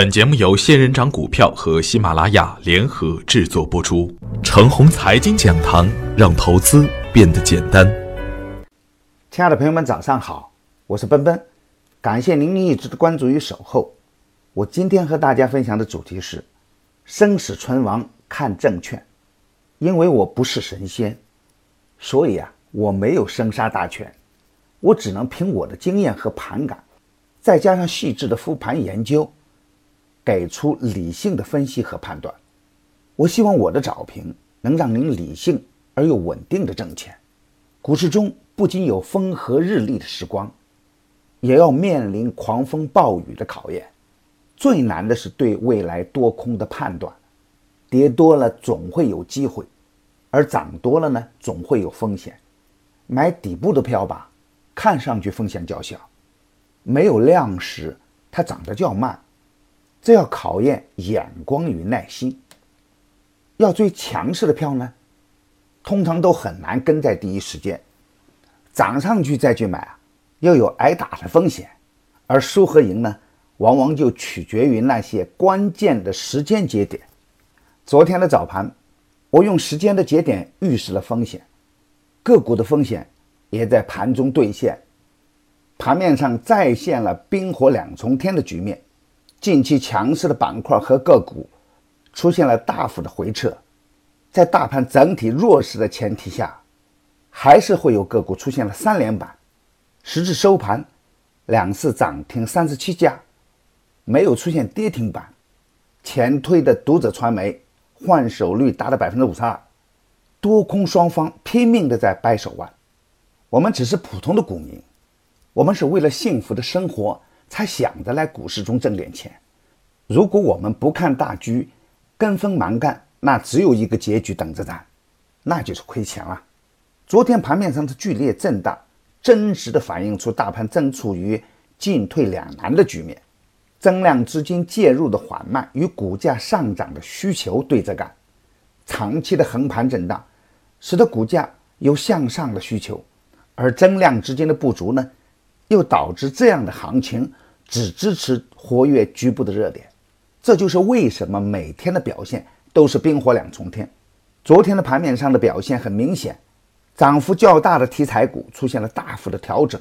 本节目由仙人掌股票和喜马拉雅联合制作播出。程红财经讲堂，让投资变得简单。亲爱的朋友们，早上好，我是奔奔，感谢您一直的关注与守候。我今天和大家分享的主题是：生死存亡看证券。因为我不是神仙，所以啊，我没有生杀大权，我只能凭我的经验和盘感，再加上细致的复盘研究。给出理性的分析和判断。我希望我的早评能让您理性而又稳定的挣钱。股市中不仅有风和日丽的时光，也要面临狂风暴雨的考验。最难的是对未来多空的判断。跌多了总会有机会，而涨多了呢，总会有风险。买底部的票吧，看上去风险较小，没有量时它涨得较慢。这要考验眼光与耐心。要追强势的票呢，通常都很难跟在第一时间，涨上去再去买啊，要有挨打的风险。而输和赢呢，往往就取决于那些关键的时间节点。昨天的早盘，我用时间的节点预示了风险，个股的风险也在盘中兑现，盘面上再现了冰火两重天的局面。近期强势的板块和个股出现了大幅的回撤，在大盘整体弱势的前提下，还是会有个股出现了三连板。时至收盘，两市涨停三十七家，没有出现跌停板。前推的读者传媒换手率达到百分之五十二，多空双方拼命的在掰手腕。我们只是普通的股民，我们是为了幸福的生活。才想着来股市中挣点钱。如果我们不看大局，跟风蛮干，那只有一个结局等着咱，那就是亏钱了。昨天盘面上的剧烈震荡，真实的反映出大盘正处于进退两难的局面。增量资金介入的缓慢与股价上涨的需求对着干，长期的横盘震荡，使得股价有向上的需求，而增量资金的不足呢？又导致这样的行情只支持活跃局部的热点，这就是为什么每天的表现都是冰火两重天。昨天的盘面上的表现很明显，涨幅较大的题材股出现了大幅的调整，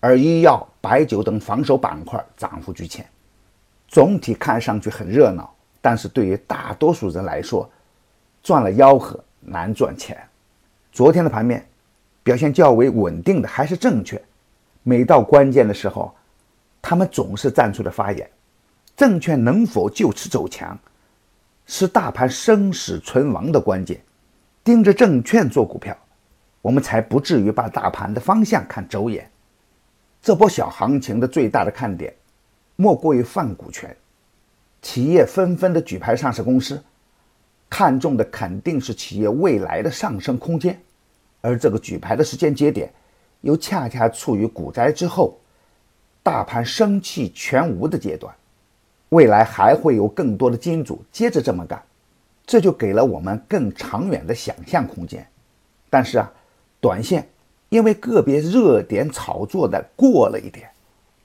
而医药、白酒等防守板块涨幅居前。总体看上去很热闹，但是对于大多数人来说，赚了吆喝难赚钱。昨天的盘面表现较为稳定的还是证券。每到关键的时候，他们总是站出来发言。证券能否就此走强，是大盘生死存亡的关键。盯着证券做股票，我们才不至于把大盘的方向看走眼。这波小行情的最大的看点，莫过于泛股权。企业纷纷的举牌上市公司，看中的肯定是企业未来的上升空间，而这个举牌的时间节点。又恰恰处于股灾之后，大盘生气全无的阶段，未来还会有更多的金主接着这么干，这就给了我们更长远的想象空间。但是啊，短线因为个别热点炒作的过了一点，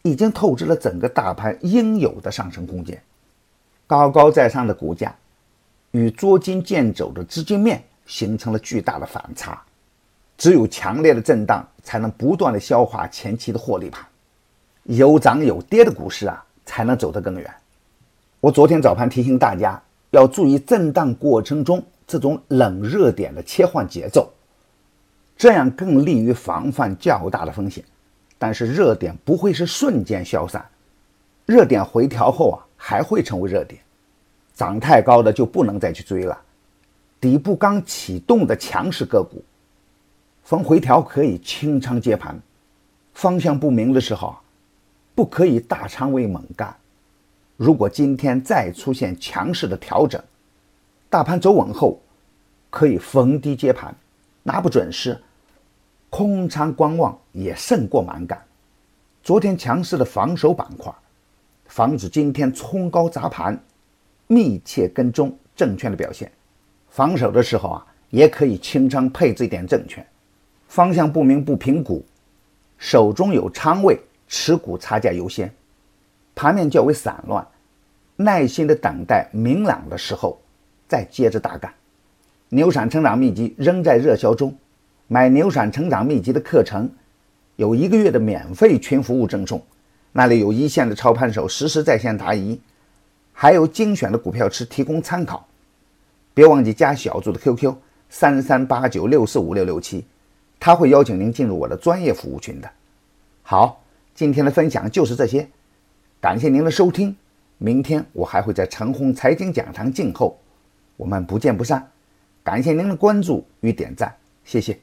已经透支了整个大盘应有的上升空间。高高在上的股价与捉襟见肘的资金面形成了巨大的反差。只有强烈的震荡，才能不断的消化前期的获利盘，有涨有跌的股市啊，才能走得更远。我昨天早盘提醒大家要注意震荡过程中这种冷热点的切换节奏，这样更利于防范较大的风险。但是热点不会是瞬间消散，热点回调后啊，还会成为热点，涨太高的就不能再去追了。底部刚启动的强势个股。逢回调可以清仓接盘，方向不明的时候，不可以大仓位猛干。如果今天再出现强势的调整，大盘走稳后，可以逢低接盘，拿不准时，空仓观望也胜过蛮干。昨天强势的防守板块，防止今天冲高砸盘，密切跟踪证券的表现。防守的时候啊，也可以清仓配置一点证券。方向不明不评估，手中有仓位，持股差价优先。盘面较为散乱，耐心的等待明朗的时候，再接着大干。牛闪成长秘籍仍在热销中，买牛闪成长秘籍的课程，有一个月的免费群服务赠送，那里有一线的操盘手实时在线答疑，还有精选的股票池提供参考。别忘记加小组的 QQ 三三八九六四五六六七，他会邀请您进入我的专业服务群的。好，今天的分享就是这些，感谢您的收听。明天我还会在陈红财经讲堂静候，我们不见不散。感谢您的关注与点赞，谢谢。